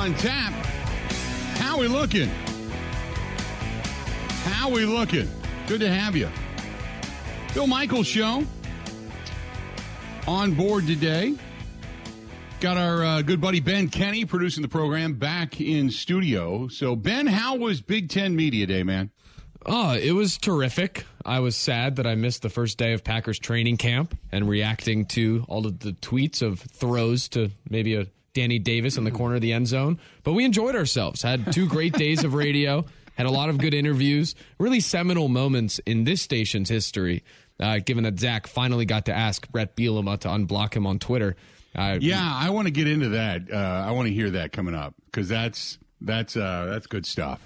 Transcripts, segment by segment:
on tap. How we looking? How we looking? Good to have you. Bill Michaels show on board today. Got our uh, good buddy Ben Kenney producing the program back in studio. So Ben, how was Big Ten Media Day, man? Oh, it was terrific. I was sad that I missed the first day of Packers training camp and reacting to all of the tweets of throws to maybe a Danny Davis in the corner of the end zone. But we enjoyed ourselves. Had two great days of radio. Had a lot of good interviews. Really seminal moments in this station's history. Uh, given that Zach finally got to ask Bret Bielema to unblock him on Twitter. Uh, yeah, I want to get into that. Uh, I want to hear that coming up because that's that's uh, that's good stuff.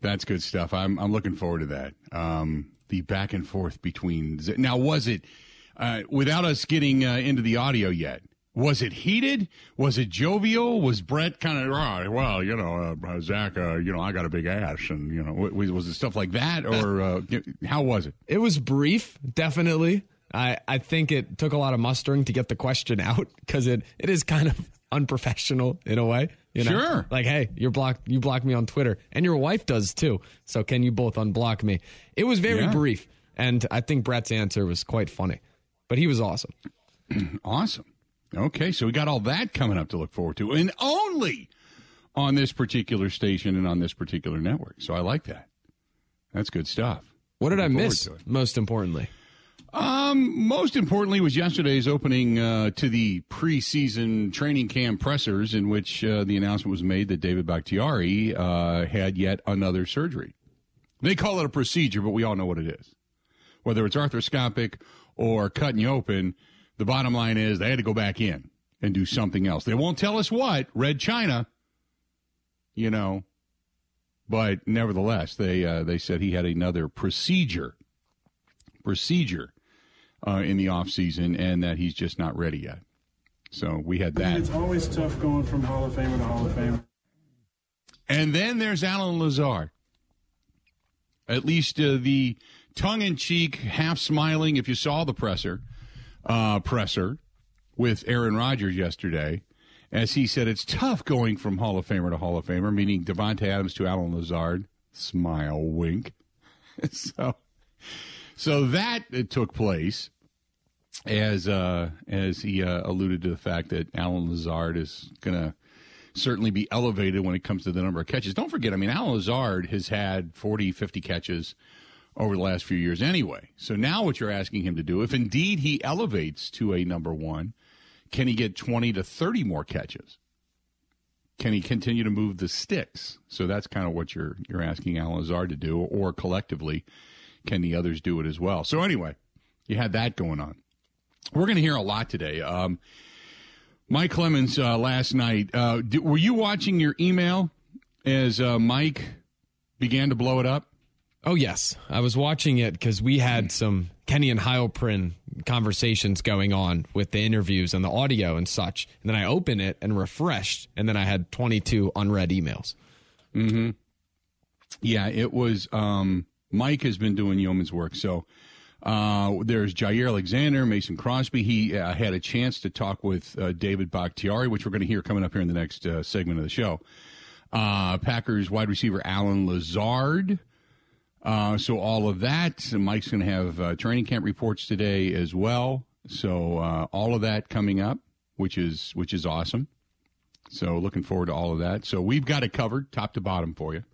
That's good stuff. I'm I'm looking forward to that. Um, the back and forth between now was it uh, without us getting uh, into the audio yet? Was it heated? Was it jovial? Was Bret kind of oh, well, you know, uh, Zach, uh, you know, I got a big ass, and you know, was, was it stuff like that, or uh, how was it? It was brief, definitely. I I think it took a lot of mustering to get the question out because it it is kind of unprofessional in a way. You know? Sure. Like, hey, you're blocked. You block me on Twitter, and your wife does too. So can you both unblock me? It was very yeah. brief, and I think Bret's answer was quite funny, but he was awesome. awesome. Okay, so we got all that coming up to look forward to, and only on this particular station and on this particular network. So I like that. That's good stuff. What did I miss? Most importantly. Um, most importantly was yesterday's opening uh, to the preseason training camp pressers, in which uh, the announcement was made that David Bakhtiari uh, had yet another surgery. They call it a procedure, but we all know what it is. Whether it's arthroscopic or cutting you open, the bottom line is they had to go back in and do something else. They won't tell us what. Red China, you know, but nevertheless, they uh, they said he had another procedure procedure uh, in the off season, and that he's just not ready yet. So we had that. It's always tough going from Hall of Fame to Hall of Fame. And then there's Allen Lazard. At least uh, the tongue-in-cheek, half smiling. If you saw the presser, uh, presser with Aaron Rodgers yesterday, as he said, it's tough going from Hall of Famer to Hall of Famer, meaning Davante Adams to Allen Lazard. Smile, wink. so so that uh, took place as uh, as he uh, alluded to the fact that Allen Lazard is going to certainly be elevated when it comes to the number of catches. Don't forget, I mean, Allen Lazard has had 40, 50 catches over the last few years anyway. So now what you're asking him to do, if indeed he elevates to a number one, can he get 20 to 30 more catches? Can he continue to move the sticks? So that's kind of what you're you're asking Allen Lazard to do, or collectively can the others do it as well? So anyway, you had that going on. We're going to hear a lot today. Um, Mike Clemens uh, last night. Uh, were you watching your email as uh, Mike began to blow it up? Oh yes, I was watching it because we had some Kenney and Heilprin conversations going on with the interviews and the audio and such. And then I opened it and refreshed, and then I had 22 unread emails. Hmm. Yeah, it was. Um, Mike has been doing yeoman's work. So uh, there's Jaire Alexander, Mason Crosby. He uh, had a chance to talk with uh, David Bakhtiari, which we're going to hear coming up here in the next uh, segment of the show. Uh, Packers wide receiver Allen Lazard. Uh, so all of that. Mike's going to have training camp reports today as well. So all of that coming up, which is which is awesome. So looking forward to all of that. So we've got it covered top to bottom for you.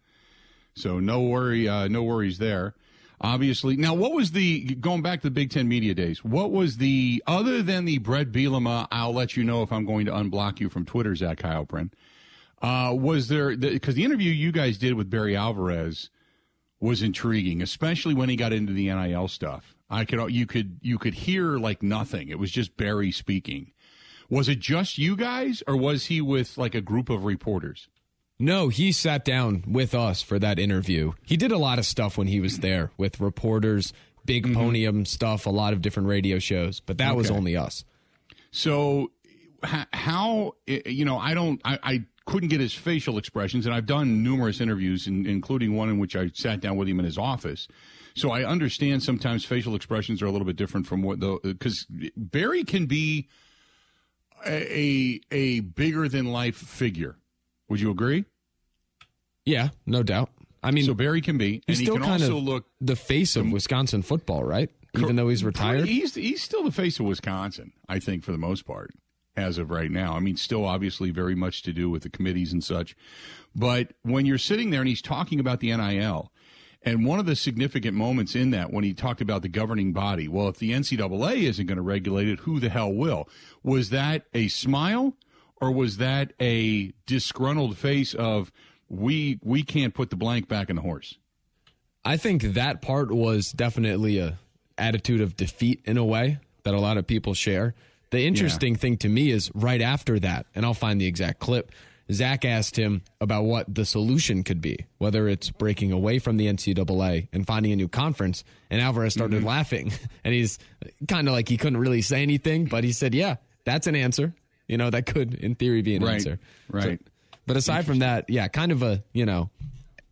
So no worry, uh, no worries there. Obviously, now what was the going back to the Big Ten media days? What was the other than the Bret Bielema? I'll let you know if I'm going to unblock you from Twitter, Zach Heilprin. Uh, was there because the, the interview you guys did with Barry Alvarez was intriguing, especially when he got into the NIL stuff. I could you could you could hear like nothing. It was just Barry speaking. Was it just you guys, or was he with like a group of reporters? No, he sat down with us for that interview. He did a lot of stuff when he was there with reporters, big mm-hmm. podium stuff, a lot of different radio shows, but that okay. was only us. So, how, you know, I don't, I, I, couldn't get his facial expressions, and I've done numerous interviews, in, including one in which I sat down with him in his office. So I understand sometimes facial expressions are a little bit different from what the, because Barry can be a a bigger than life figure. Would you agree? Yeah, no doubt. I mean, so Barry can be, and he's he still can kind also of look. the face of Wisconsin football, right? Even though he's retired. He's he's still the face of Wisconsin, I think, for the most part, as of right now. I mean, still obviously very much to do with the committees and such. But when you're sitting there and he's talking about the NIL, and one of the significant moments in that when he talked about the governing body, well, if the NCAA isn't going to regulate it, who the hell will? Was that a smile or was that a disgruntled face of we we can't put the blank back in the horse? I think that part was definitely a attitude of defeat in a way that a lot of people share. The interesting yeah. thing to me is right after that, and I'll find the exact clip. Zach asked him about what the solution could be, whether it's breaking away from the NCAA and finding a new conference. And Alvarez started mm-hmm. laughing, and he's kind of like he couldn't really say anything, but he said, "Yeah, that's an answer. You know, that could, in theory, be an right. answer." Right. So, but aside from that, yeah, kind of a you know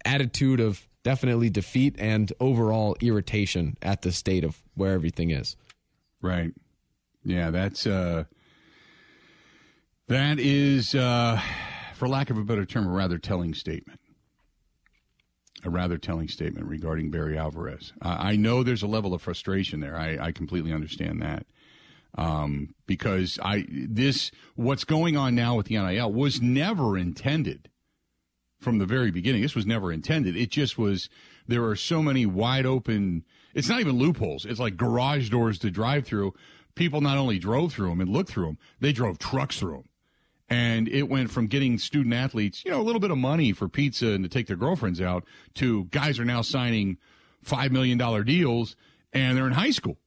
attitude of definitely defeat and overall irritation at the state of where everything is. Right. Yeah, that's uh that is uh for lack of a better term a rather telling statement. A rather telling statement regarding Barry Alvarez. Uh, I know there's a level of frustration there. I, I completely understand that. Um, because I this what's going on now with the NIL was never intended from the very beginning. This was never intended. It just was. There are so many wide open. It's not even loopholes. It's like garage doors to drive through. People not only drove through them and looked through them, they drove trucks through them. And it went from getting student athletes, you know, a little bit of money for pizza and to take their girlfriends out to guys are now signing $5 million deals and they're in high school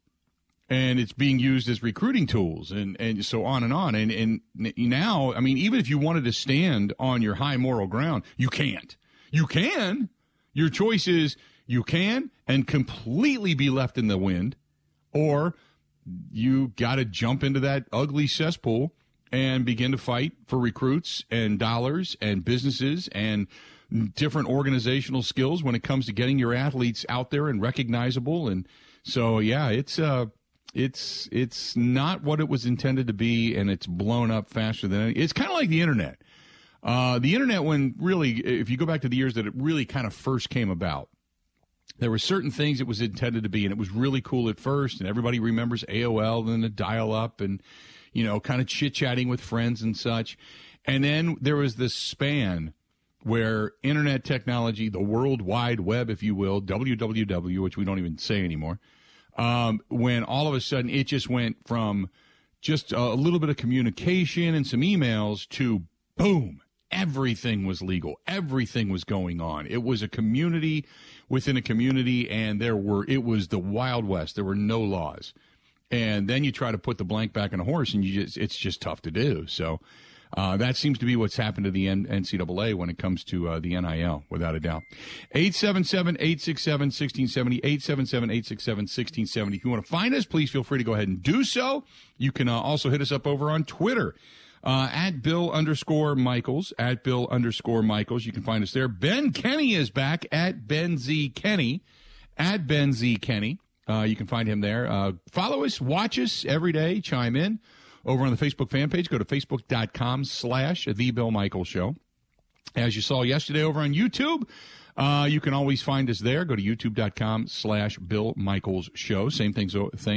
and it's being used as recruiting tools and, and so on and on. And, and now, I mean, even if you wanted to stand on your high moral ground, you can't. You can. Your choice is you can and completely be left in the wind, or you got to jump into that ugly cesspool and begin to fight for recruits and dollars and businesses and different organizational skills when it comes to getting your athletes out there and recognizable. And so, yeah, it's, uh, it's it's not what it was intended to be, and it's blown up faster than it's kind of like the internet. Uh, the internet, when really, if you go back to the years that it really kind of first came about, there were certain things it was intended to be, and it was really cool at first, and everybody remembers AOL and the dial up, and you know, kind of chit chatting with friends and such. And then there was this span where internet technology, the World Wide Web, if you will, WWW, which we don't even say anymore, um, when all of a sudden it just went from just a little bit of communication and some emails to boom, everything was legal. Everything was going on. It was a community within a community, and there were, it was the Wild West. There were no laws. And then you try to put the blank back on a horse, and you just, it's just tough to do. So, uh, that seems to be what's happened to the NCAA when it comes to uh, the NIL, without a doubt. 877 867 1670, 877 867 1670. If you want to find us, please feel free to go ahead and do so. You can uh, also hit us up over on Twitter. Uh, at Bill underscore Michaels, at Bill underscore Michaels. You can find us there. Ben Kenney is back at Ben Z Kenney, at Ben Z Kenney. Uh, you can find him there. Uh, follow us, watch us every day, chime in over on the Facebook fan page. Go to facebook.com slash The Bill Michaels Show. As you saw yesterday over on YouTube, uh, you can always find us there. Go to youtube.com slash Bill Michaels Show. Same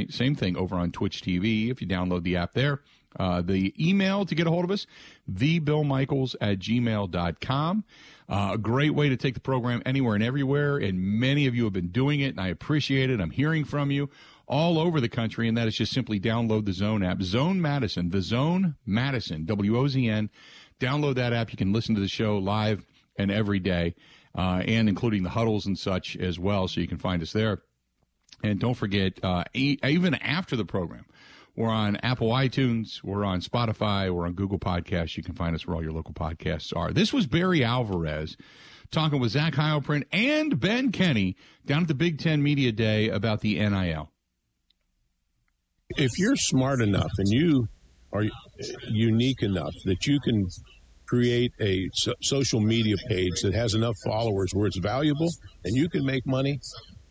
same thing over on Twitch TV if you download the app there. Uh, the email to get a hold of us, thebillmichaels at gmail.com. Uh, a great way to take the program anywhere and everywhere. And many of you have been doing it, and I appreciate it. I'm hearing from you all over the country, and that is just simply download the Zone app. Zone Madison, the Zone Madison, W O Z N. Download that app. You can listen to the show live and every day, uh, and including the huddles and such as well. So you can find us there. And don't forget, uh, even after the program, we're on Apple iTunes, we're on Spotify, we're on Google Podcasts. You can find us where all your local podcasts are. This was Barry Alvarez talking with Zach Heilprin and Ben Kenney down at the Big Ten Media Day about the NIL if you're smart enough and you are unique enough that you can create a so- social media page that has enough followers where it's valuable and you can make money,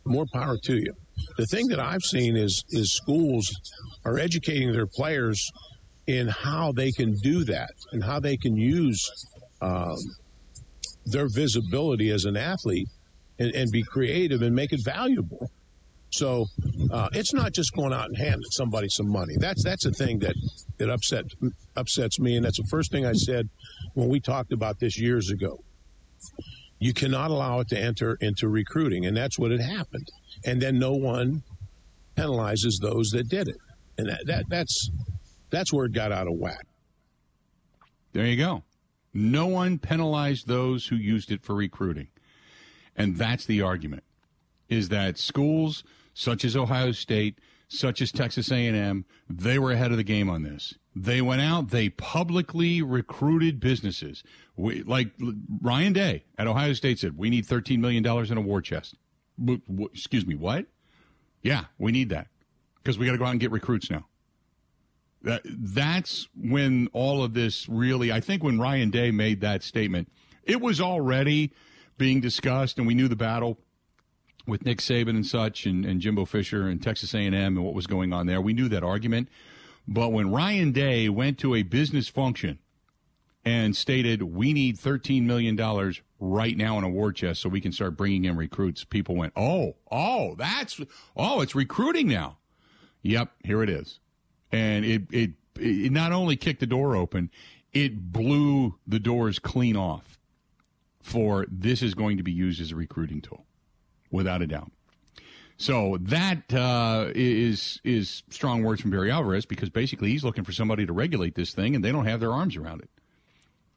more power to you. The thing that I've seen is is schools are educating their players in how they can do that and how they can use um, their visibility as an athlete and, and, be creative and make it valuable. So uh, it's not just going out and handing somebody some money. That's that's a thing that that upset upsets me, and that's the first thing I said when we talked about this years ago. You cannot allow it to enter into recruiting, and that's what had happened. And then no one penalizes those that did it, and that, that that's that's where it got out of whack. There you go. No one penalized those who used it for recruiting. And that's the argument is that schools such as Ohio State, such as Texas A&M, they were ahead of the game on this. They went out, they publicly recruited businesses. We, like Ryan Day at Ohio State said, we need $13 million in a war chest. Excuse me, what? Yeah, we need that because we got to go out and get recruits now. That, that's when all of this really, I think when Ryan Day made that statement, it was already being discussed and we knew the battle with Nick Saban and such and, and Jimbo Fisher and Texas A&M and what was going on there. We knew that argument. But when Ryan Day went to a business function and stated, we need $13 million right now in a war chest so we can start bringing in recruits, people went, oh, oh, that's, oh, it's recruiting now. Yep, here it is and it, it it not only kicked the door open, it blew the doors clean off. For this is going to be used as a recruiting tool, without a doubt. So that uh, is is strong words from Barry Alvarez because basically he's looking for somebody to regulate this thing, and they don't have their arms around it.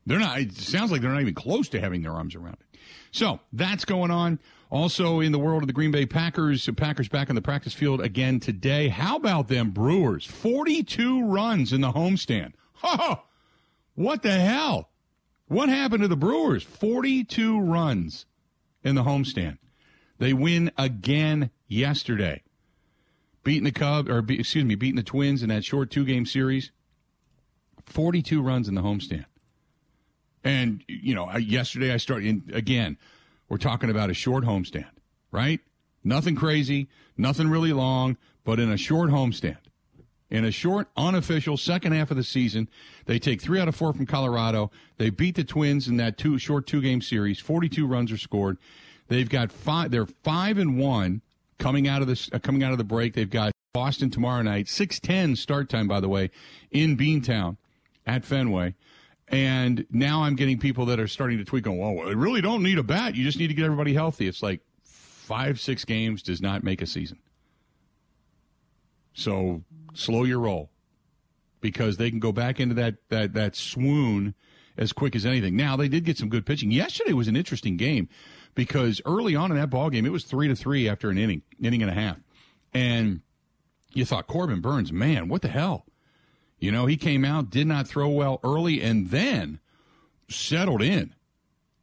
They're not. It sounds like they're not even close to having their arms around it. So that's going on. Also in the world of the Green Bay Packers, Packers back on the practice field again today. How about them Brewers? 42 runs in the homestand. Oh, what the hell? What happened to the Brewers? 42 runs in the homestand. They win again yesterday. Beating the Cubs, or excuse me, beating the Twins in that short two game series. 42 runs in the homestand. And, you know, yesterday I started, again, we're talking about a short homestand, right? Nothing crazy, nothing really long, but in a short homestand. In a short, unofficial second half of the season, they take three out of four from Colorado. They beat the Twins in that two short two game series. Forty-two runs are scored. They've got five. They're five and one coming out of this. Uh, coming out of the break, they've got Boston tomorrow night. Six ten start time, by the way, in Beantown at Fenway. And now I'm getting people that are starting to tweet, going, well, I really don't need a bat. You just need to get everybody healthy. It's like five, six games does not make a season. So slow your roll because they can go back into that, that, that swoon as quick as anything. Now, they did get some good pitching. Yesterday was an interesting game because early on in that ball game, it was three to three after an inning, inning and a half. And you thought, Corbin Burnes, man, what the hell? You know, he came out, did not throw well early, and then settled in.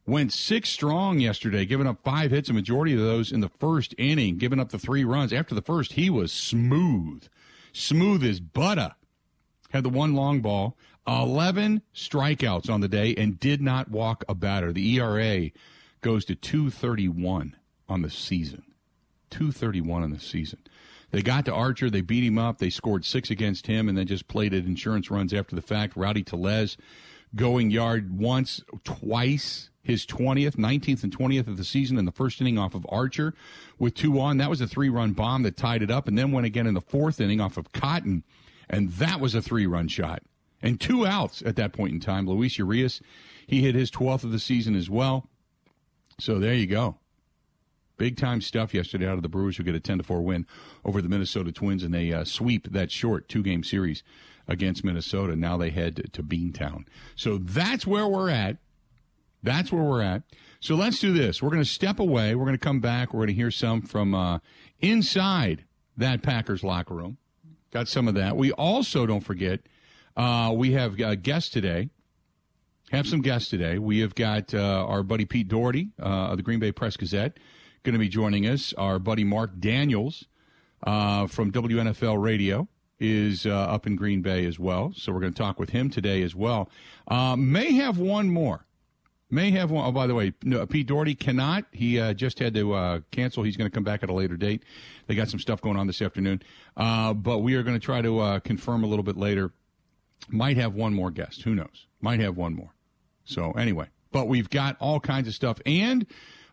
Went six strong yesterday, giving up five hits, a majority of those in the first inning, giving up the three runs. After the first, he was smooth, smooth as butter. Had the one long ball, 11 strikeouts on the day, and did not walk a batter. The ERA goes to 231 on the season. 231 on the season. They got to Archer. They beat him up. They scored six against him and then just played it insurance runs after the fact. Rowdy Tellez going yard once, twice. His 20th, 19th, and 20th of the season in the first inning off of Archer with two on. That was a three run bomb that tied it up and then went again in the fourth inning off of Cotton. And that was a three run shot. And two outs at that point in time. Luis Urias, he hit his 12th of the season as well. So there you go. Big time stuff yesterday out of the Brewers, who get a 10 to 4 win over the Minnesota Twins, and they uh, sweep that short two game series against Minnesota. Now they head to, to Beantown. So that's where we're at. That's where we're at. So let's do this. We're going to step away. We're going to come back. We're going to hear some from uh, inside that Packers locker room. Got some of that. We also, don't forget, uh, we have a guest today. Have some guests today. We have got uh, our buddy Pete Dougherty uh, of the Green Bay Press Gazette going to be joining us. Our buddy Mark Daniels uh, from WNFL Radio is uh, up in Green Bay as well. So we're going to talk with him today as well. Uh, may have one more. May have one. Oh, by the way, no, Pete Dougherty cannot. He uh, just had to uh, cancel. He's going to come back at a later date. They got some stuff going on this afternoon. Uh, but we are going to try to confirm a little bit later Might have one more guest. Who knows? Might have one more. So anyway, but we've got all kinds of stuff. And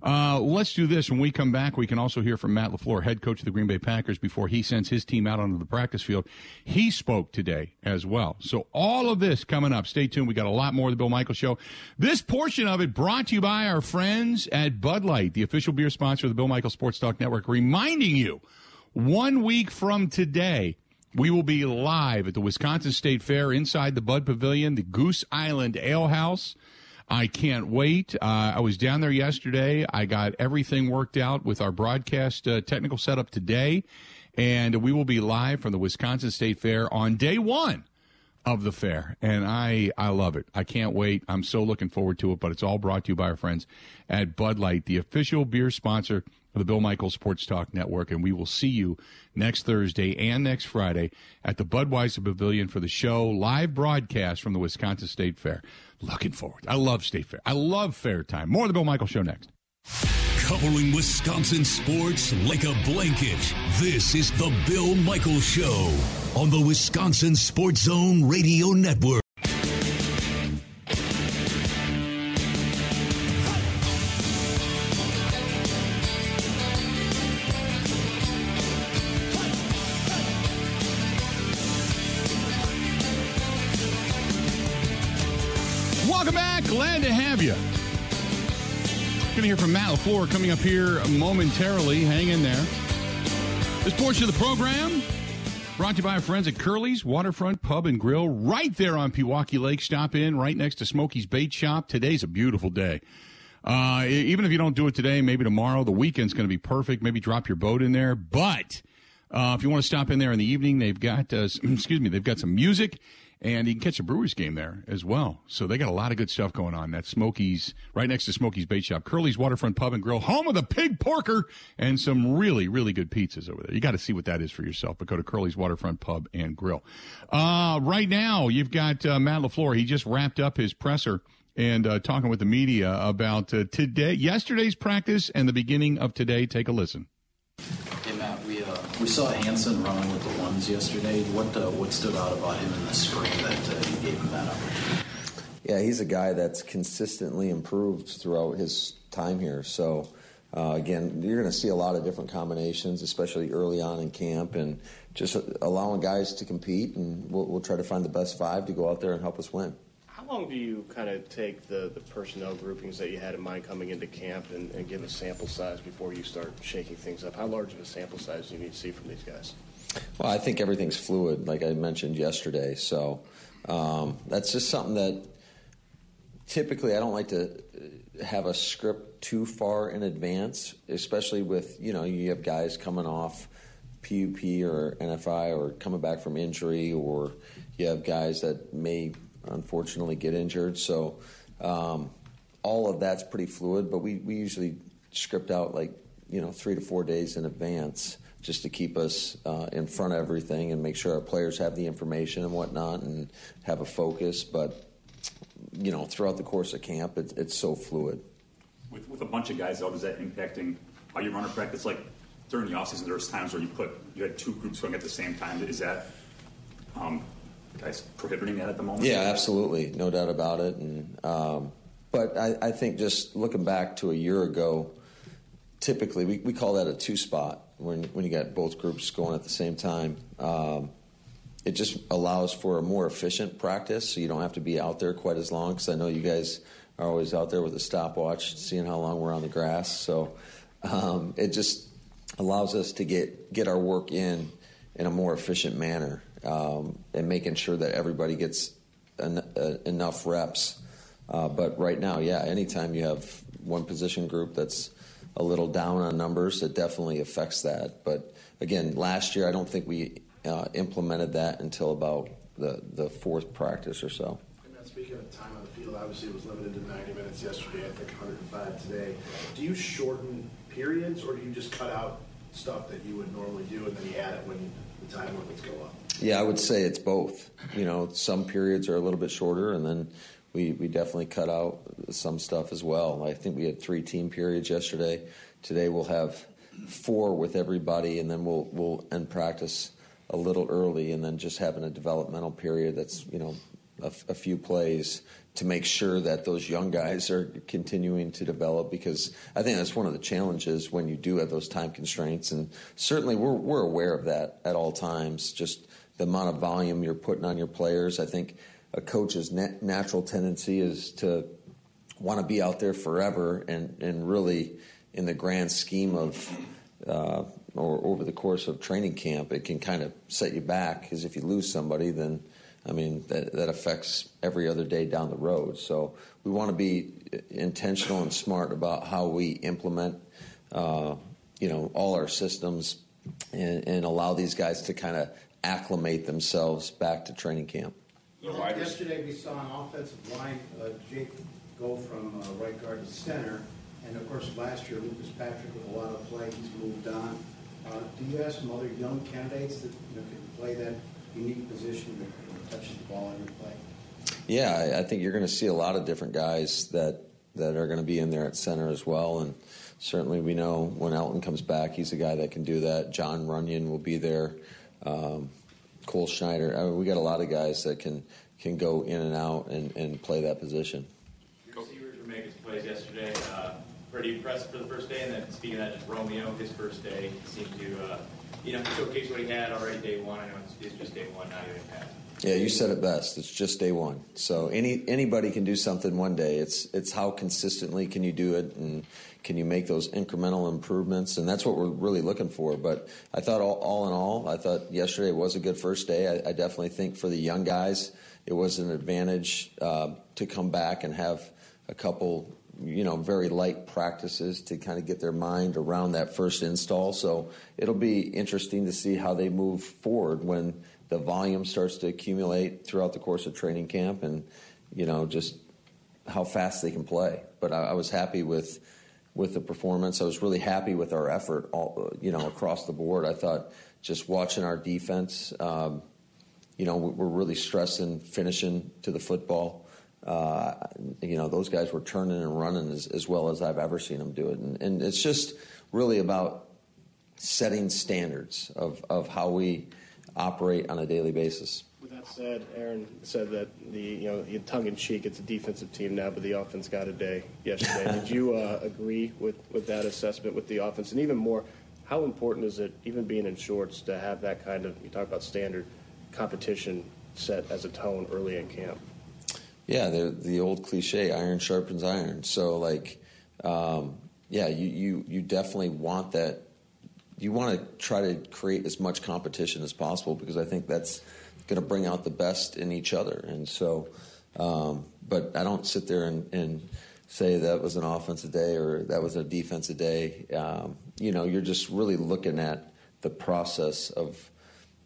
uh, let's do this. When we come back, we can also hear from Matt LaFleur, head coach of the Green Bay Packers, before he sends his team out onto the practice field. He spoke today as well. So all of this coming up. Stay tuned. We got a lot more of the Bill Michaels Show. This portion of it brought to you by our friends at Bud Light, the official beer sponsor of the Bill Michaels Sports Talk Network, reminding you one week from today, we will be live at the Wisconsin State Fair inside the Bud Pavilion, the Goose Island Ale House. I can't wait. Uh, I was down there yesterday. I got everything worked out with our broadcast uh, technical setup today, and we will be live from the Wisconsin State Fair on day one of the fair, and I I love it. I can't wait. I'm so looking forward to it. But it's all brought to you by our friends at Bud Light, the official beer sponsor of the Bill Michaels Sports Talk Network, and we will see you next Thursday and next Friday at the Budweiser Pavilion for the show live broadcast from the Wisconsin State Fair. Looking forward. I love State Fair. I love fair time. More of the Bill Michael Show next. Covering Wisconsin sports like a blanket. This is the Bill Michael Show on the Wisconsin Sports Zone Radio Network. LaFleur coming up here momentarily. Hang in there. This portion of the program brought to you by our friends at Curly's Waterfront Pub and Grill right there on Pewaukee Lake. Stop in right next to Smokey's Bait Shop. Today's a beautiful day. Uh, even if you don't do it today, maybe tomorrow, the weekend's going to be perfect. Maybe drop your boat in there. But uh, if you want to stop in there in the evening, they've got, uh, excuse me, they've got some music and you can catch a Brewers game there as well. So they got a lot of good stuff going on. That's Smokies, right next to Smokies Bait Shop, Curly's Waterfront Pub and Grill, home of the pig porker, and some really, really good pizzas over there. You got to see what that is for yourself, but go to Curly's Waterfront Pub and Grill. Uh, right now, you've got uh, Matt LaFleur. He just wrapped up his presser and uh, talking with the media about uh, today, yesterday's practice and the beginning of today. Take a listen. We saw Hanson running with the ones yesterday. What uh, what stood out about him in the spring that uh, gave him that opportunity? Yeah, he's a guy that's consistently improved throughout his time here. So, uh, again, you're going to see a lot of different combinations, especially early on in camp, and just allowing guys to compete. And we'll, we'll try to find the best five to go out there and help us win. How long do you kind of take the, the personnel groupings that you had in mind coming into camp and, and give a sample size before you start shaking things up? How large of a sample size do you need to see from these guys? Well, I think everything's fluid, like I mentioned yesterday. So um, that's just something that typically I don't like to uh, have a script too far in advance, especially with you know you have guys coming off PUP or NFI or coming back from injury, or you have guys that may unfortunately get injured. So um, all of that's pretty fluid, but we, we usually script out like you know three to four days in advance just to keep us uh, in front of everything and make sure our players have the information and whatnot and have a focus. But you know, throughout the course of camp, it's, it's so fluid. With, with a bunch of guys out, is that impacting how you run a practice? Like during the offseason, there was times where you put you had two groups going at the same time. Is that um, guys prohibiting that at the moment? Yeah, absolutely, no doubt about it. And um, but I, I think just looking back to a year ago, typically we, we call that a two spot when when you got both groups going at the same time. Um, it just allows for a more efficient practice, so you don't have to be out there quite as long. Because I know you guys are always out there with a stopwatch, seeing how long we're on the grass. So um, it just allows us to get get our work in in a more efficient manner, um, and making sure that everybody gets en- uh, enough reps. Uh, but right now, yeah, anytime you have one position group that's a little down on numbers, it definitely affects that. But again, last year, I don't think we uh, implemented that until about the, the fourth practice or so. Speaking of time on the field, obviously it was limited to 90 minutes yesterday, I think 105 today. Do you shorten periods or do you just cut out stuff that you would normally do and then you add it when the time limits go up? Yeah, I would say it's both. You know, some periods are a little bit shorter, and then we, we definitely cut out some stuff as well. I think we had three team periods yesterday. Today we'll have four with everybody, and then we'll we'll end practice a little early, and then just having a developmental period that's you know a, a few plays to make sure that those young guys are continuing to develop because I think that's one of the challenges when you do have those time constraints and certainly we're we're aware of that at all times just the amount of volume you're putting on your players I think a coach's nat- natural tendency is to want to be out there forever and and really in the grand scheme of uh, or over the course of training camp it can kind of set you back because if you lose somebody then I mean, that, that affects every other day down the road. So we want to be intentional and smart about how we implement, uh, you know, all our systems and, and allow these guys to kind of acclimate themselves back to training camp. Yesterday we saw an offensive line, uh, Jake go from uh, right guard to center, and of course last year Lucas Patrick with a lot of play, he's moved on. Uh, do you have some other young candidates that you know, can play that unique position that touches the ball every play? Yeah, I, I think you're going to see a lot of different guys that that are going to be in there at center as well, and certainly we know when Elgton comes back, he's a guy that can do that. Jon Runyan will be there. Um, Cole Schneider. I mean, we got a lot of guys that can can go in and out and, and play that position. Your receivers were making plays yesterday. Uh, pretty impressive for the first day. And then speaking of that, just Romeo, his first day, seemed to uh, you know showcase what he had already day one. I know it's, it's just day one, not even half. Yeah, you said it best. It's just day one. So any anybody can do something one day. It's it's how consistently can you do it, and can you make those incremental improvements? And that's what we're really looking for. But I thought all, all in all, I thought yesterday was a good first day. I, I definitely think for the young guys, it was an advantage uh, to come back and have a couple you know, very light practices to kind of get their mind around that first install. So it'll be interesting to see how they move forward when the volume starts to accumulate throughout the course of training camp and, you know, just how fast they can play. But I, I was happy with with the performance. I was really happy with our effort, all, you know, across the board. I thought just watching our defense, um, you know, we're really stressing finishing to the football. Uh, you know, those guys were turning and running as, as, well as I've ever seen them do it. And, and it's just really about setting standards of, of how we operate on a daily basis. With that said, Aaron said that the you know tongue in cheek, it's a defensive team now, but the offense got a day yesterday. Did you uh, agree with, with that assessment with the offense, and even more, how important is it, even being in shorts, to have that kind of you talk about standard competition set as a tone early in camp? Yeah, the the old cliche, iron sharpens iron. So like, um, yeah, you, you you definitely want that you want to try to create as much competition as possible because I think that's going to bring out the best in each other. And so, um, but I don't sit there and, and, say that was an offensive day or that was a defensive day. Um, you know, you're just really looking at the process of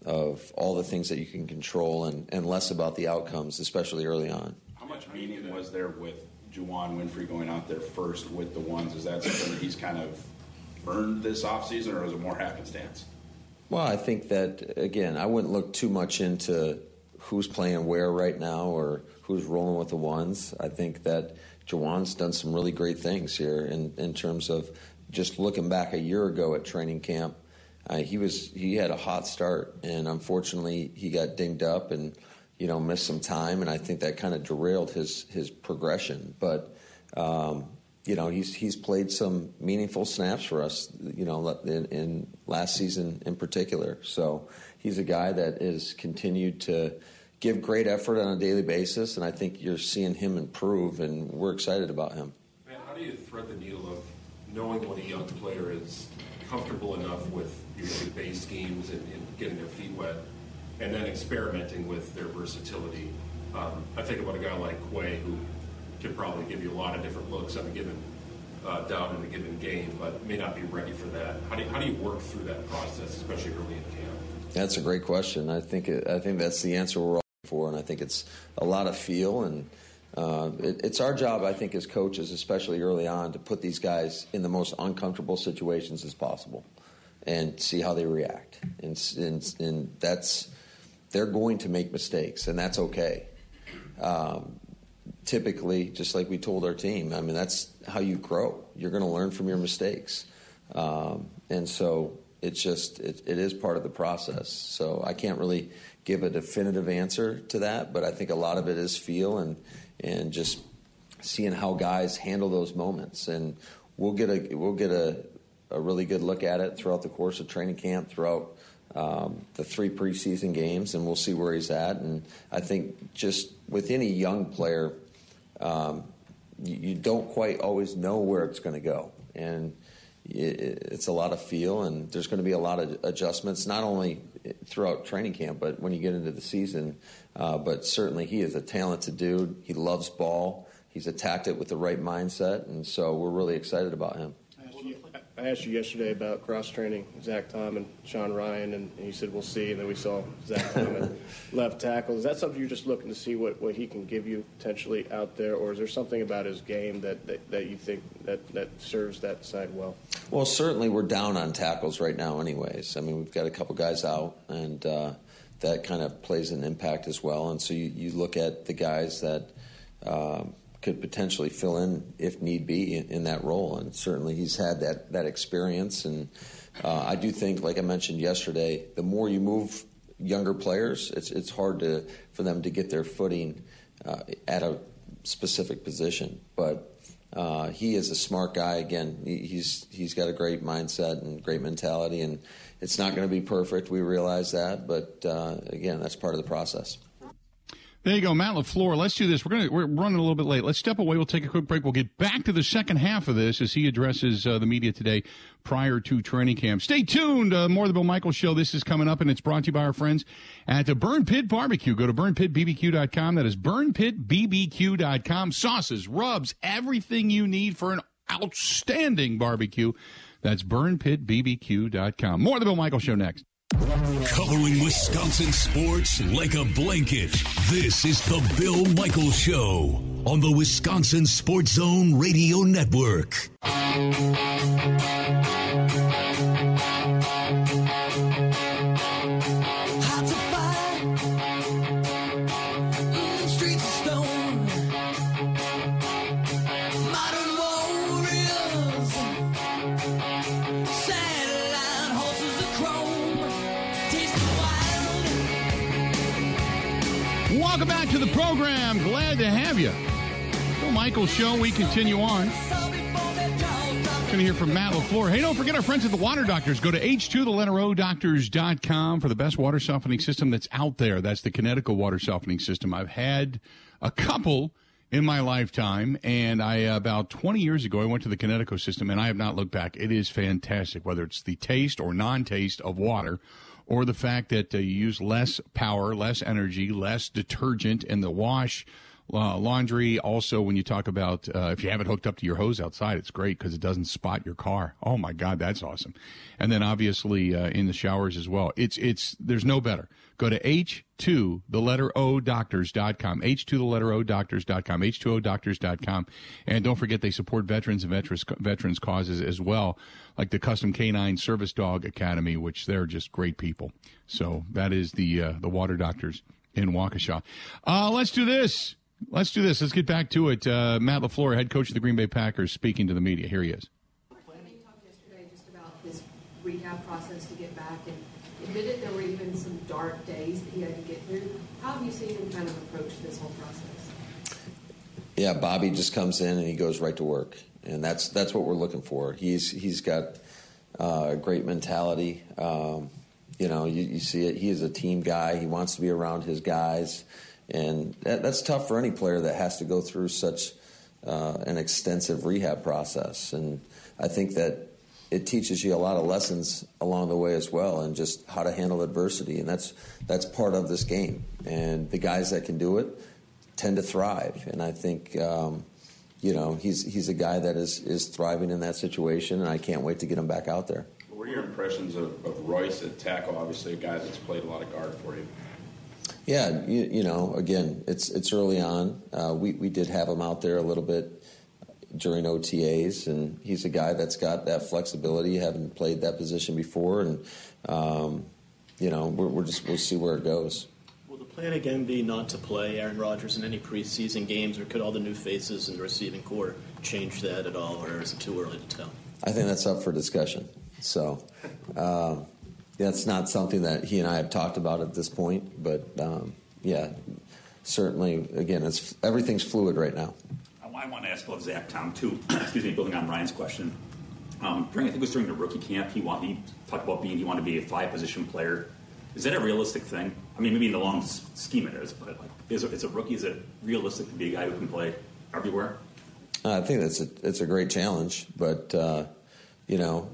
of all the things that you can control and, and less about the outcomes, especially early on. How much meaning was there with Juwann Winfree going out there first with the ones? Is that something that he's kind of earned this offseason, or is it more happenstance? Well, I think that, again, I wouldn't look too much into who's playing where right now or who's rolling with the ones. I think that Juwann's done some really great things here in, in terms of just looking back a year ago at training camp. Uh, he was he had a hot start, and unfortunately he got dinged up and you know missed some time, and I think that kind of derailed his his progression. But um, you know, he's he's played some meaningful snaps for us. You know, in, in, last season in particular. So he's a guy that has continued to give great effort on a daily basis, and I think you're seeing him improve, and we're excited about him. Man, how do you thread the needle of knowing when a young player is comfortable enough with your base schemes and, and getting their feet wet, and then experimenting with their versatility? Um, I think about a guy like Quay who can probably give you a lot of different looks on a given uh, down in a given game, but may not be ready for that. How do you, how do you work through that process, especially early in camp? That's a great question. I think it, I think that's the answer we're all for, and I think it's a lot of feel and. Uh, it, it's our job, I think, as coaches, especially early on, to put these guys in the most uncomfortable situations as possible, and see how they react. And, and, and that's they're going to make mistakes, and that's okay. Um, typically, just like we told our team, I mean, that's how you grow. You're going to learn from your mistakes. Um, and so, It's just it, it is part of the process. So I can't really give a definitive answer to that, but I think a lot of it is feel and and just seeing how guys handle those moments. And we'll get a we'll get a, a really good look at it throughout the course of training camp, throughout um, the three preseason games, and we'll see where he's at. And I think just with any young player, um, you, don't quite always know where it's going to go, and it, it's a lot of feel, and there's going to be a lot of adjustments, not only throughout training camp, but when you get into the season. Uh, but certainly, he is a talented dude. He loves ball. He's attacked it with the right mindset, and so we're really excited about him. I asked you yesterday about cross training Zach Tom and Sean Rhyan, and, and you said we'll see. And then we saw Zach Tom at left tackle. Is that something you're just looking to see what, what he can give you potentially out there, or is there something about his game that, that, that you think that, that serves that side well? Well, certainly we're down on tackles right now, anyways. I mean, we've got a couple guys out, and uh, that kind of plays an impact as well. And so you, you look at the guys that. Um, could potentially fill in if need be in, in, that role. And certainly he's had that that experience. And uh, I do think, like I mentioned yesterday, the more you move younger players, it's it's hard to for them to get their footing uh, at a specific position. But uh, he is a smart guy. Again, he's he's got a great mindset and great mentality, and it's not going to be perfect. We realize that, but uh, again, that's part of the process. There you go, Matt LaFleur. Let's do this. We're to we're running a little bit late. Let's step away. We'll take a quick break. We'll get back to the second half of this as he addresses uh, the media today prior to training camp. Stay tuned. Uh, more of the Bill Michaels show. This is coming up, and it's brought to you by our friends at the Burn Pit Barbecue. Go to burnpitbbq.com. That is burnpitbbq.com. Sauces, rubs, everything you need for an outstanding barbecue. That's burnpitbbq.com. More of the Bill Michaels show next. Covering Wisconsin sports like a blanket. This is the Bill Michaels Show on the Wisconsin Sports Zone Radio Network. Program. Glad to have you. Bill Michaels Show. We continue on. Going to hear from Matt LaFleur. Hey, don't forget our friends at the Water Doctors. Go to H2, the letter O, doctors.com for the best water softening system that's out there. That's the Kinetico water softening system. I've had a couple in my lifetime, and I about 20 years ago I went to the Kinetico system, and I have not looked back. It is fantastic, whether it's the taste or non-taste of water or the fact that uh, you use less power, less energy, less detergent in the wash. Uh, laundry. Also, when you talk about uh, if you have it hooked up to your hose outside, it's great because it doesn't spot your car. Oh my God, that's awesome! And then obviously uh, in the showers as well. It's it's there's no better. Go to H2 the letter O doctors.com. H2 the letter O doctors.com. H2O doctors.com. And don't forget they support veterans and veterans veterans causes as well, like the Custom Canine Service Dog Academy, which they're just great people. So that is the uh, the Water Doctors in Waukesha. Uh, let's do this. Let's do this. Let's get back to it. Uh, Matt LaFleur, head coach of the Green Bay Packers, speaking to the media. Here he is. talked yesterday just about this rehab process to get back and admitted there were even some dark days that he had to get through. How have you seen him kind of approach this whole process? Yeah, Bobby just comes in and he goes right to work, and that's that's what we're looking for. He's he's got uh, a great mentality. Um, you know, you, you see it. He is a team guy. He wants to be around his guys. And that, that's tough for any player that has to go through such uh, an extensive rehab process. And I think that it teaches you a lot of lessons along the way as well, and just how to handle adversity. And that's that's part of this game. And the guys that can do it tend to thrive. And I think. Um, you know, he's he's a guy that is, is thriving in that situation, and I can't wait to get him back out there. What are your impressions of, of Royce at tackle? Obviously, a guy that's played a lot of guard for you. Yeah, you, you, know, again, it's it's early on. Uh, we we did have him out there a little bit during OTAs, and he's a guy that's got that flexibility, having played that position before, and um, you know, we're, we're just we'll see where it goes. Will the plan again be not to play Aaron Rodgers in any preseason games, or could all the new faces in the receiving corps change that at all, or is it too early to tell? I think that's up for discussion. So um, that's not something that he and I have talked about at this point. But um, yeah, certainly, again, it's everything's fluid right now. I want to ask about Zach Tom too. Excuse me, building on Ryan's question. Um, during, I think it was during the rookie camp, he want, he talked about being he wanted to be a five position player. Is that a realistic thing? I mean, maybe in the long scheme it is, but like, is it, it's a rookie. Is it realistic to be a guy who can play everywhere? Uh, I think that's a, it's a great challenge, but uh, you know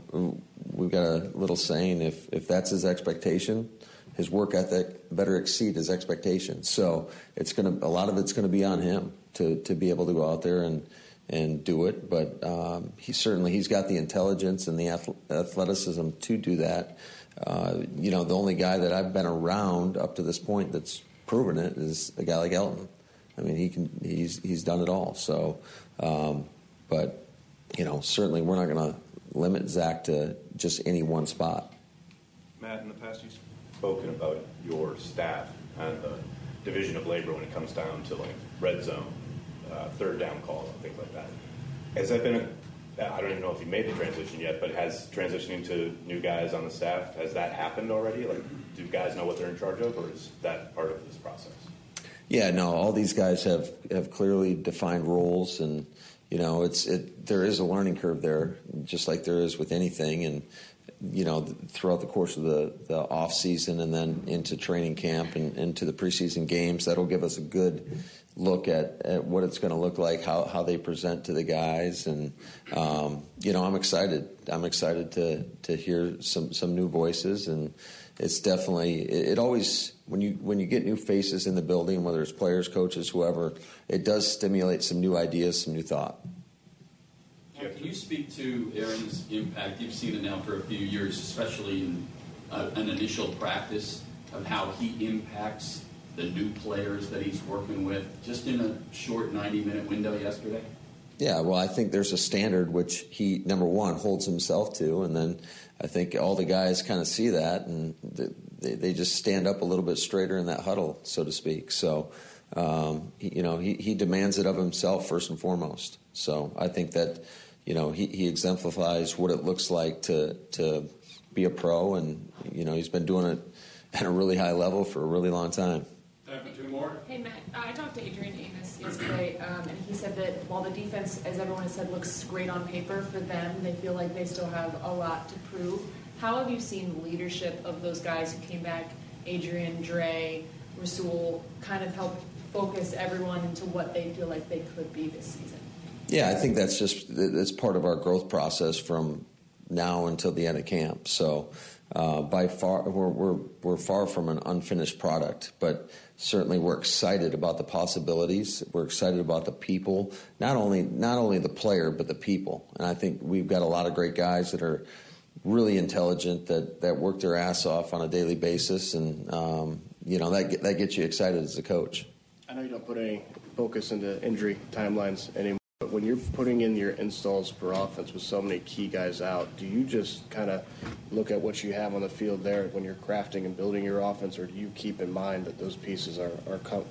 we've got a little saying: if if that's his expectation, his work ethic better exceed his expectations. So it's going to a lot of it's going to be on him to to be able to go out there and and do it. But um, he certainly he's got the intelligence and the athleticism to do that. Uh, you know, the only guy that I've been around up to this point that's proven it is a guy like Elgton. I mean, he can he's he's done it all. So, um, but you know, certainly we're not going to limit Zach to just any one spot. Matt, in the past you've spoken about your staff and the division of labor when it comes down to like red zone, uh, third down calls, and things like that. Has that been a I don't even know if you made the transition yet, but has transitioning to new guys on the staff has that happened already? Like, do guys know what they're in charge of, or is that part of this process? Yeah, no, all these guys have, have clearly defined roles, and you know, it's it. There is a learning curve there, just like there is with anything, and you know, throughout the course of the the off season and then into training camp and into the preseason games, that'll give us a good look at, at what it's going to look like, how how they present to the guys, and um, you know, I'm excited. I'm excited to to hear some some new voices and it's definitely it, it, always when you when you get new faces in the building, whether it's players, coaches, whoever, it does stimulate some new ideas, some new thought. Now, can you speak to Aaron's impact? You've seen it now for a few years, especially in uh, an initial practice of how he impacts the new players that he's working with, just in a short 90 minute window yesterday. Yeah, well, I think there's a standard which he number one holds himself to, and then I think all the guys kind of see that, and they, they just stand up a little bit straighter in that huddle, so to speak. So, um, he, you know, he, he demands it of himself first and foremost. So I think that, you know, he, he exemplifies what it looks like to to be a pro, and you know, he's been doing it at a really high level for a really long time. Time two more. Hey Matt, uh, I talked to Adrian Amos yesterday, um, and he said that while the defense, as everyone has said, looks great on paper for them, they feel like they still have a lot to prove. How have you seen leadership of those guys who came back, Adrian, Dre, Rasul, kind of help focus everyone into what they feel like they could be this season? Yeah, I think that's just that's part of our growth process from now until the end of camp. So uh, by far, we're, we're we're far from an unfinished product, but certainly we're excited about the possibilities. We're excited about the people, not only not only the player but the people. And I think we've got a lot of great guys that are really intelligent that that work their ass off on a daily basis, and um, you know that that gets you excited as a coach. I know you don't put any focus into injury timelines anymore. But when you're putting in your installs for offense with so many key guys out, do you just kind of look at what you have on the field there when you're crafting and building your offense, or do you keep in mind that those pieces are, are com-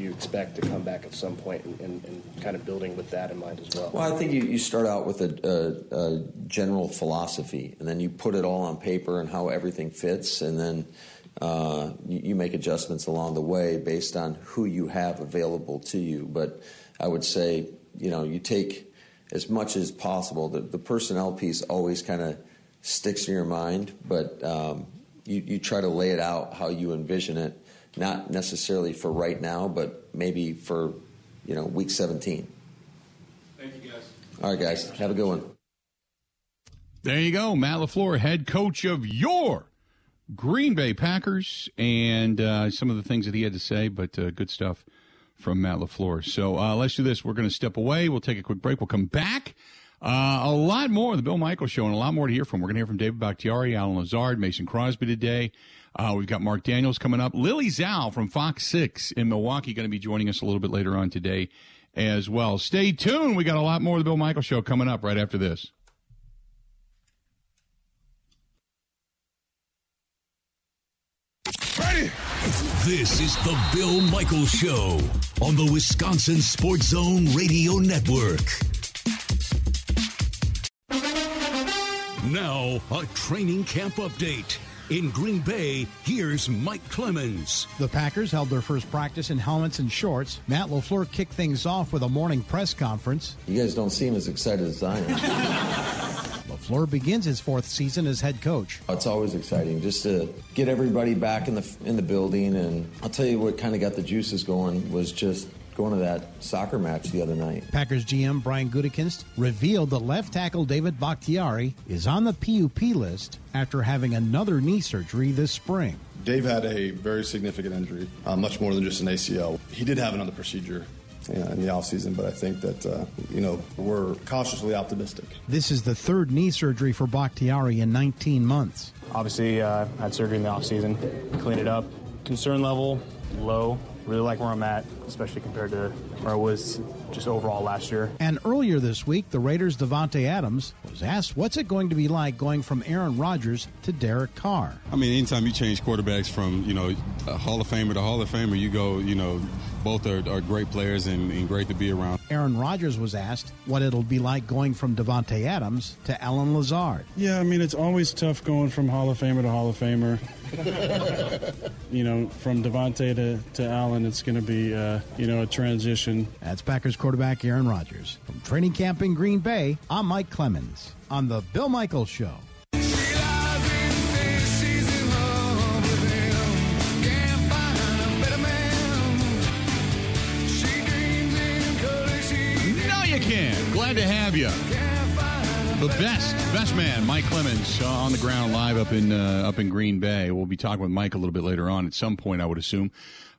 you expect to come back at some point and, and, and, kind of building with that in mind as well? Well, I think you, you start out with a, a, a general philosophy, and then you put it all on paper and how everything fits, and then uh, you, you make adjustments along the way based on who you have available to you. But I would say you know, you take as much as possible. The, the personnel piece always kind of sticks in your mind, but um, you, you try to lay it out how you envision it, not necessarily for right now, but maybe for, you know, week 17. Thank you, guys. All right, guys. Have a good one. There you go. Matt LaFleur, head coach of your Green Bay Packers, and uh, some of the things that he had to say, but uh, good stuff from Matt LaFleur. So uh, let's do this. We're going to step away. We'll take a quick break. We'll come back. Uh, a lot more of the Bill Michaels Show and a lot more to hear from. We're going to hear from David Bakhtiari, Allen Lazard, Mason Crosby today. Uh, we've got Mark Daniels coming up. Lily Zhao from Fox 6 in Milwaukee going to be joining us a little bit later on today as well. Stay tuned. We got a lot more of the Bill Michaels Show coming up right after this. Ready? This is the Bill Michaels Show on the Wisconsin Sports Zone Radio Network. Now, a training camp update. In Green Bay, here's Mike Clemens. The Packers held their first practice in helmets and shorts. Matt LaFleur kicked things off with a morning press conference. You guys don't seem as excited as I am. LaFleur begins his fourth season as head coach. It's always exciting just to get everybody back in the in the building, and I'll tell you what kind of got the juices going was just going to that soccer match the other night. Packers GM Brian Gutekunst revealed that left tackle David Bakhtiari is on the PUP list after having another knee surgery this spring. Dave had a very significant injury, uh, much more than just an ACL. He did have another procedure uh, in the offseason, but I think that, uh, you know, we're cautiously optimistic. This is the third knee surgery for Bakhtiari in 19 months. Obviously, uh, had surgery in the offseason, cleaned it up. Concern level low. Really like where I'm at, especially compared to where I was just overall last year. And earlier this week, the Raiders' Davante Adams was asked what's it going to be like going from Aaron Rodgers to Derek Carr. I mean, anytime you change quarterbacks from, you know, a Hall of Famer to Hall of Famer, you go, you know, both are, are great players and, and, great to be around. Aaron Rodgers was asked what it'll be like going from Davante Adams to Allen Lazard. Yeah, I mean, it's always tough going from Hall of Famer to Hall of Famer. you know, from Davante to, to Allen, it's going to be, uh, you know, a transition. That's Packers quarterback Aaron Rodgers. From training camp in Green Bay, I'm Mike Clemens on The Bill Michaels Show. Glad to have you. The best, best man, Mike Clemens, uh, on the ground live up in uh, up in Green Bay. We'll be talking with Mike a little bit later on at some point, I would assume.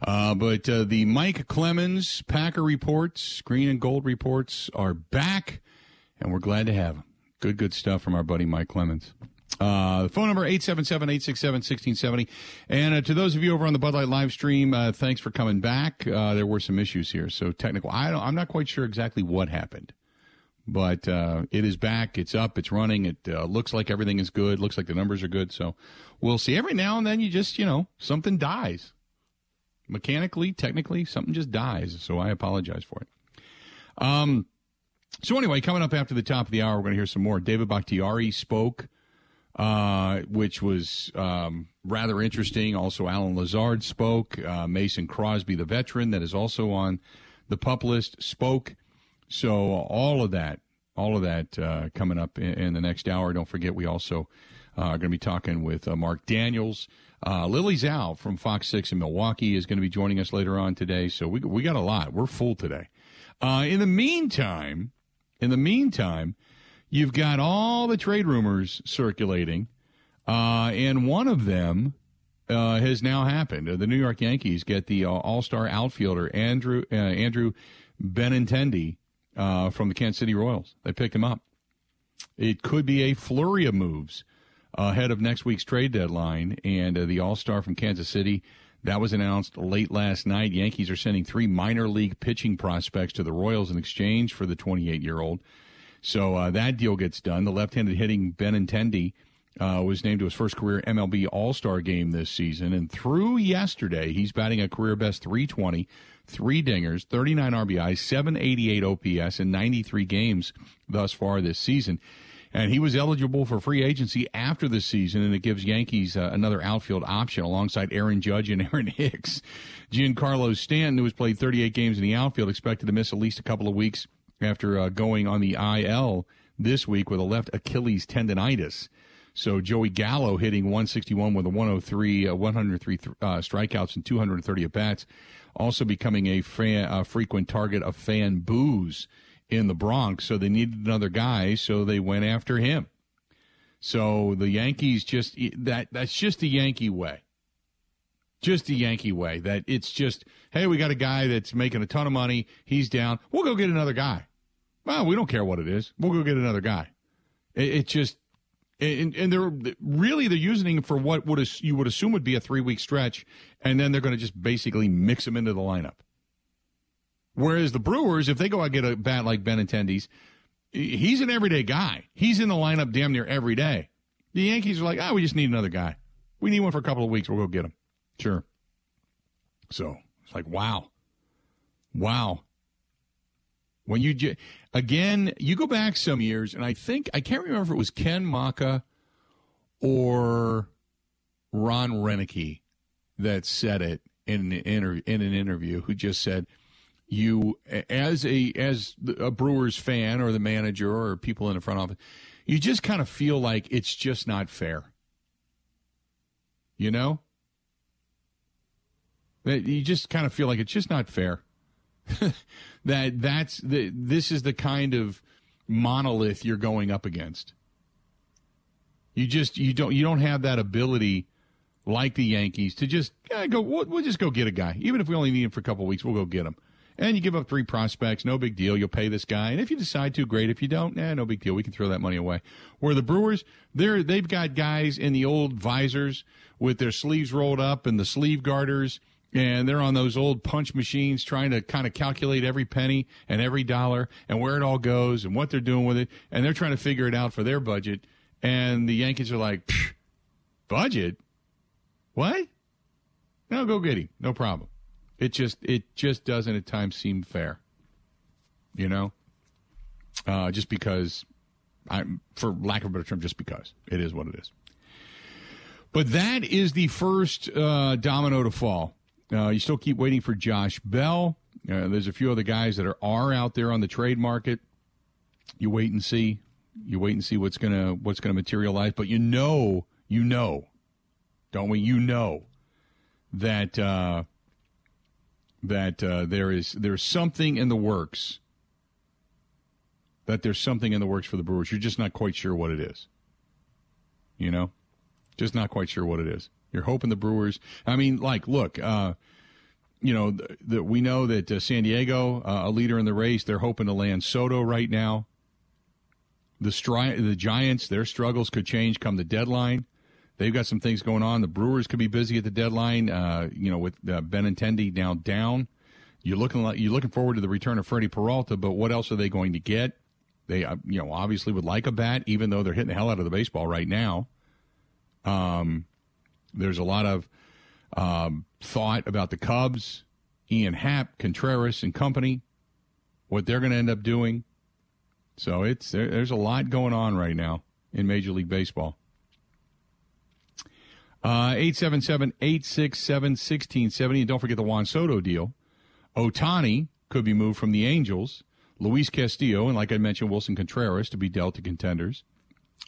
Uh, but uh, the Mike Clemens Packer reports, green and gold reports, are back, and we're glad to have them. Good, good stuff from our buddy Mike Clemens. Uh, the phone number 877-867-1670. And uh, to those of you over on the Bud Light live stream, uh, thanks for coming back. Uh, there were some issues here, so technical. I I'm not quite sure exactly what happened, but uh, it is back. It's up. It's running. It uh, looks like everything is good. Looks like the numbers are good. So we'll see. Every now and then, you just you know something dies. Mechanically, technically, something just dies. So I apologize for it. Um. So anyway, coming up after the top of the hour, we're going to hear some more. David Bakhtiari spoke uh, which was um, rather interesting. Also, Allen Lazard spoke. Uh, Mason Crosby, the veteran that is also on the PUP list, spoke. So all of that, all of that uh, coming up in, in, the next hour. Don't forget, we also uh, are going to be talking with uh, Mark Daniels. Uh, Lily Zhao from Fox Six in Milwaukee is going to be joining us later on today. So we we got a lot. We're full today. in the meantime, in the meantime. You've got all the trade rumors circulating, uh, and one of them uh, has now happened. The New York Yankees get the uh, All-Star outfielder Andrew Andrew Benintendi from the Kansas City Royals. They picked him up. It could be a flurry of moves ahead of next week's trade deadline, and the All-Star from Kansas City. That was announced late last night. Yankees are sending three minor league pitching prospects to the Royals in exchange for the 28 year old. So uh, that deal gets done. The left-handed hitting Benintendi uh, was named to his first career MLB All-Star game this season, and through yesterday, he's batting a career best 320, three dingers, 39 RBIs, 788 OPS, in 93 games thus far this season. And he was eligible for free agency after the season, and it gives Yankees uh, another outfield option alongside Aaron Judge and Aaron Hicks. Giancarlo Stanton, who has played 38 games in the outfield, expected to miss at least a couple of weeks after uh, going on the IL this week with a left Achilles tendonitis. So Joey Gallo hitting 161 with a 103, uh, 103 uh, strikeouts and 230 at bats, also becoming a fan, frequent target of fan boos in the Bronx. So they needed another guy, so they went after him. So the Yankees just that that's just the Yankee way. Just the Yankee way. That it's just, hey, we got a guy that's making a ton of money. He's down. We'll go get another guy. Well, we don't care what it is. We'll go get another guy. It, it just, and, and they're really they're using him for what would you would assume would be a three week stretch, and then they're going to just basically mix him into the lineup. Whereas the Brewers, if they go out and get a bat like Benintendi's, he's an everyday guy. He's in the lineup damn near every day. The Yankees are like, ah, oh, we just need another guy. We need one for a couple of weeks. We'll go get him. Sure. So it's like, wow, wow. When you again, you go back some years, and I think I can't remember if it was Ken Macha or Ron Roenicke that said it in an inter- in an interview. Who just said you as a as a Brewers fan or the manager or people in the front office, you just kind of feel like it's just not fair. You know, that you just kind of feel like it's just not fair. that that's the this is the kind of monolith you're going up against. You just you don't you don't have that ability like the Yankees to just yeah, go. We'll, we'll just go get a guy, even if we only need him for a couple weeks. We'll go get him. And you give up three prospects, no big deal. You'll pay this guy, and if you decide to, great. If you don't, eh, no big deal. We can throw that money away. Where the Brewers, they're they've got guys in the old visors with their sleeves rolled up and the sleeve garters, and they're on those old punch machines trying to kind of calculate every penny and every dollar and where it all goes and what they're doing with it, and they're trying to figure it out for their budget. And the Yankees are like, budget? What? No, go get him. No problem. It just it just doesn't at times seem fair. You know? Uh, just because I'm for lack of a better term, just because. It is what it is. But that is the first uh, domino to fall. Uh, you still keep waiting for Josh Bell. Uh, there's a few other guys that are, are out there on the trade market. You wait and see. You wait and see what's gonna what's gonna materialize. But you know, you know, don't we? You know that uh, that uh, there is there's something in the works. That there's something in the works for the Brewers. You're just not quite sure what it is. You know, just not quite sure what it is. You're hoping the Brewers. I mean, like, look, uh, you know, that th- we know that uh, San Diego, uh, a leader in the race, they're hoping to land Soto right now. The stri- the Giants, their struggles could change come the deadline. They've got some things going on. The Brewers could be busy at the deadline. Uh, you know, with uh, Benintendi now down, you're looking like you're looking forward to the return of Freddy Peralta. But what else are they going to get? They, uh, you know, obviously would like a bat, even though they're hitting the hell out of the baseball right now. Um, there's a lot of um, thought about the Cubs, Ian Happ, Contreras, and company, what they're going to end up doing. So it's there, there's a lot going on right now in Major League Baseball. Uh, 877 867 1670. And don't forget the Juan Soto deal. Ohtani could be moved from the Angels. Luis Castillo, and like I mentioned, Willson Contreras to be dealt to contenders.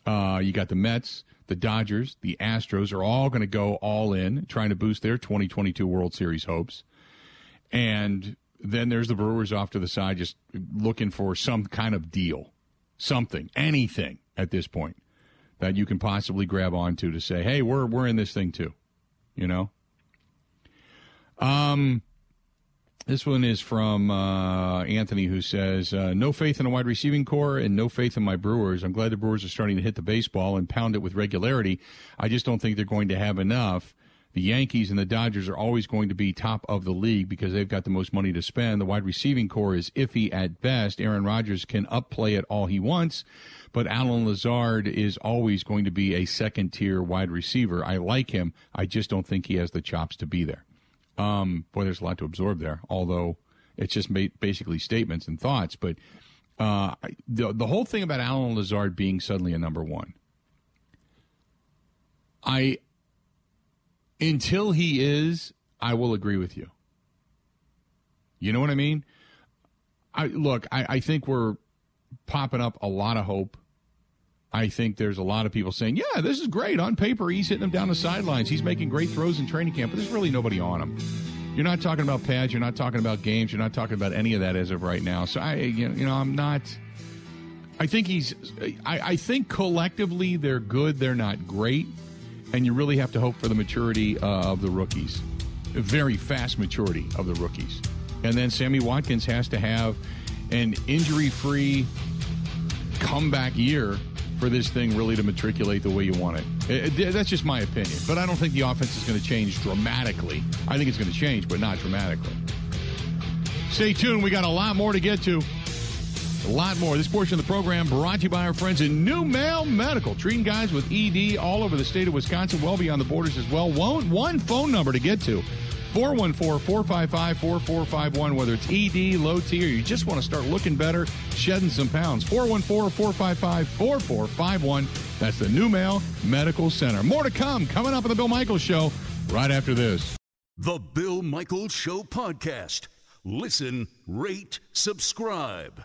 Uh, you got the Mets, the Dodgers, the Astros are all going to go all in, trying to boost their 2022 World Series hopes. And then there's the Brewers off to the side, just looking for some kind of deal, something, anything at this point that you can possibly grab onto to say, hey, we're we're in this thing too, you know. Um, this one is from uh, Anthony, who says, uh, "No faith in a wide receiving corps and no faith in my Brewers. I'm glad the Brewers are starting to hit the baseball and pound it with regularity. I just don't think they're going to have enough." The Yankees and the Dodgers are always going to be top of the league because they've got the most money to spend. The wide receiving corps is iffy at best. Aaron Rodgers can upplay it all he wants, but Allen Lazard is always going to be a second tier wide receiver. I like him. I just don't think he has the chops to be there. Um, boy, there's a lot to absorb there, although it's just basically statements and thoughts. But uh, the, the whole thing about Allen Lazard being suddenly a number one, I until he is, I will agree with you. You know what I mean? I look, I, I think we're popping up a lot of hope. I think there's a lot of people saying, "Yeah, this is great on paper. He's hitting them down the sidelines. He's making great throws in training camp." But there's really nobody on him. You're not talking about pads. You're not talking about games. You're not talking about any of that as of right now. So I, you know, I'm not. I think he's. I, I think collectively they're good. They're not great, and you really have to hope for the maturity uh, of the rookies, a very fast maturity of the rookies, and then Sammy Watkins has to have an injury-free comeback year for this thing really to matriculate the way you want it. Uh, uh, it- it- That's just my opinion. But I don't think the offense is going to change dramatically. I think it's going to change, but not dramatically. Stay tuned. We got a lot more to get to. A lot more. This portion of the program brought to you by our friends in NuMale Medical, treating guys with ED all over the state of Wisconsin, well beyond the borders as well. One, one phone number to get to 414 455 4451, whether it's ED, low T, or you just want to start looking better, shedding some pounds. 414 455 4451. That's the NuMale Medical Center. More to come coming up on The Bill Michaels Show right after this. The Bill Michaels Show podcast. Listen, rate, subscribe.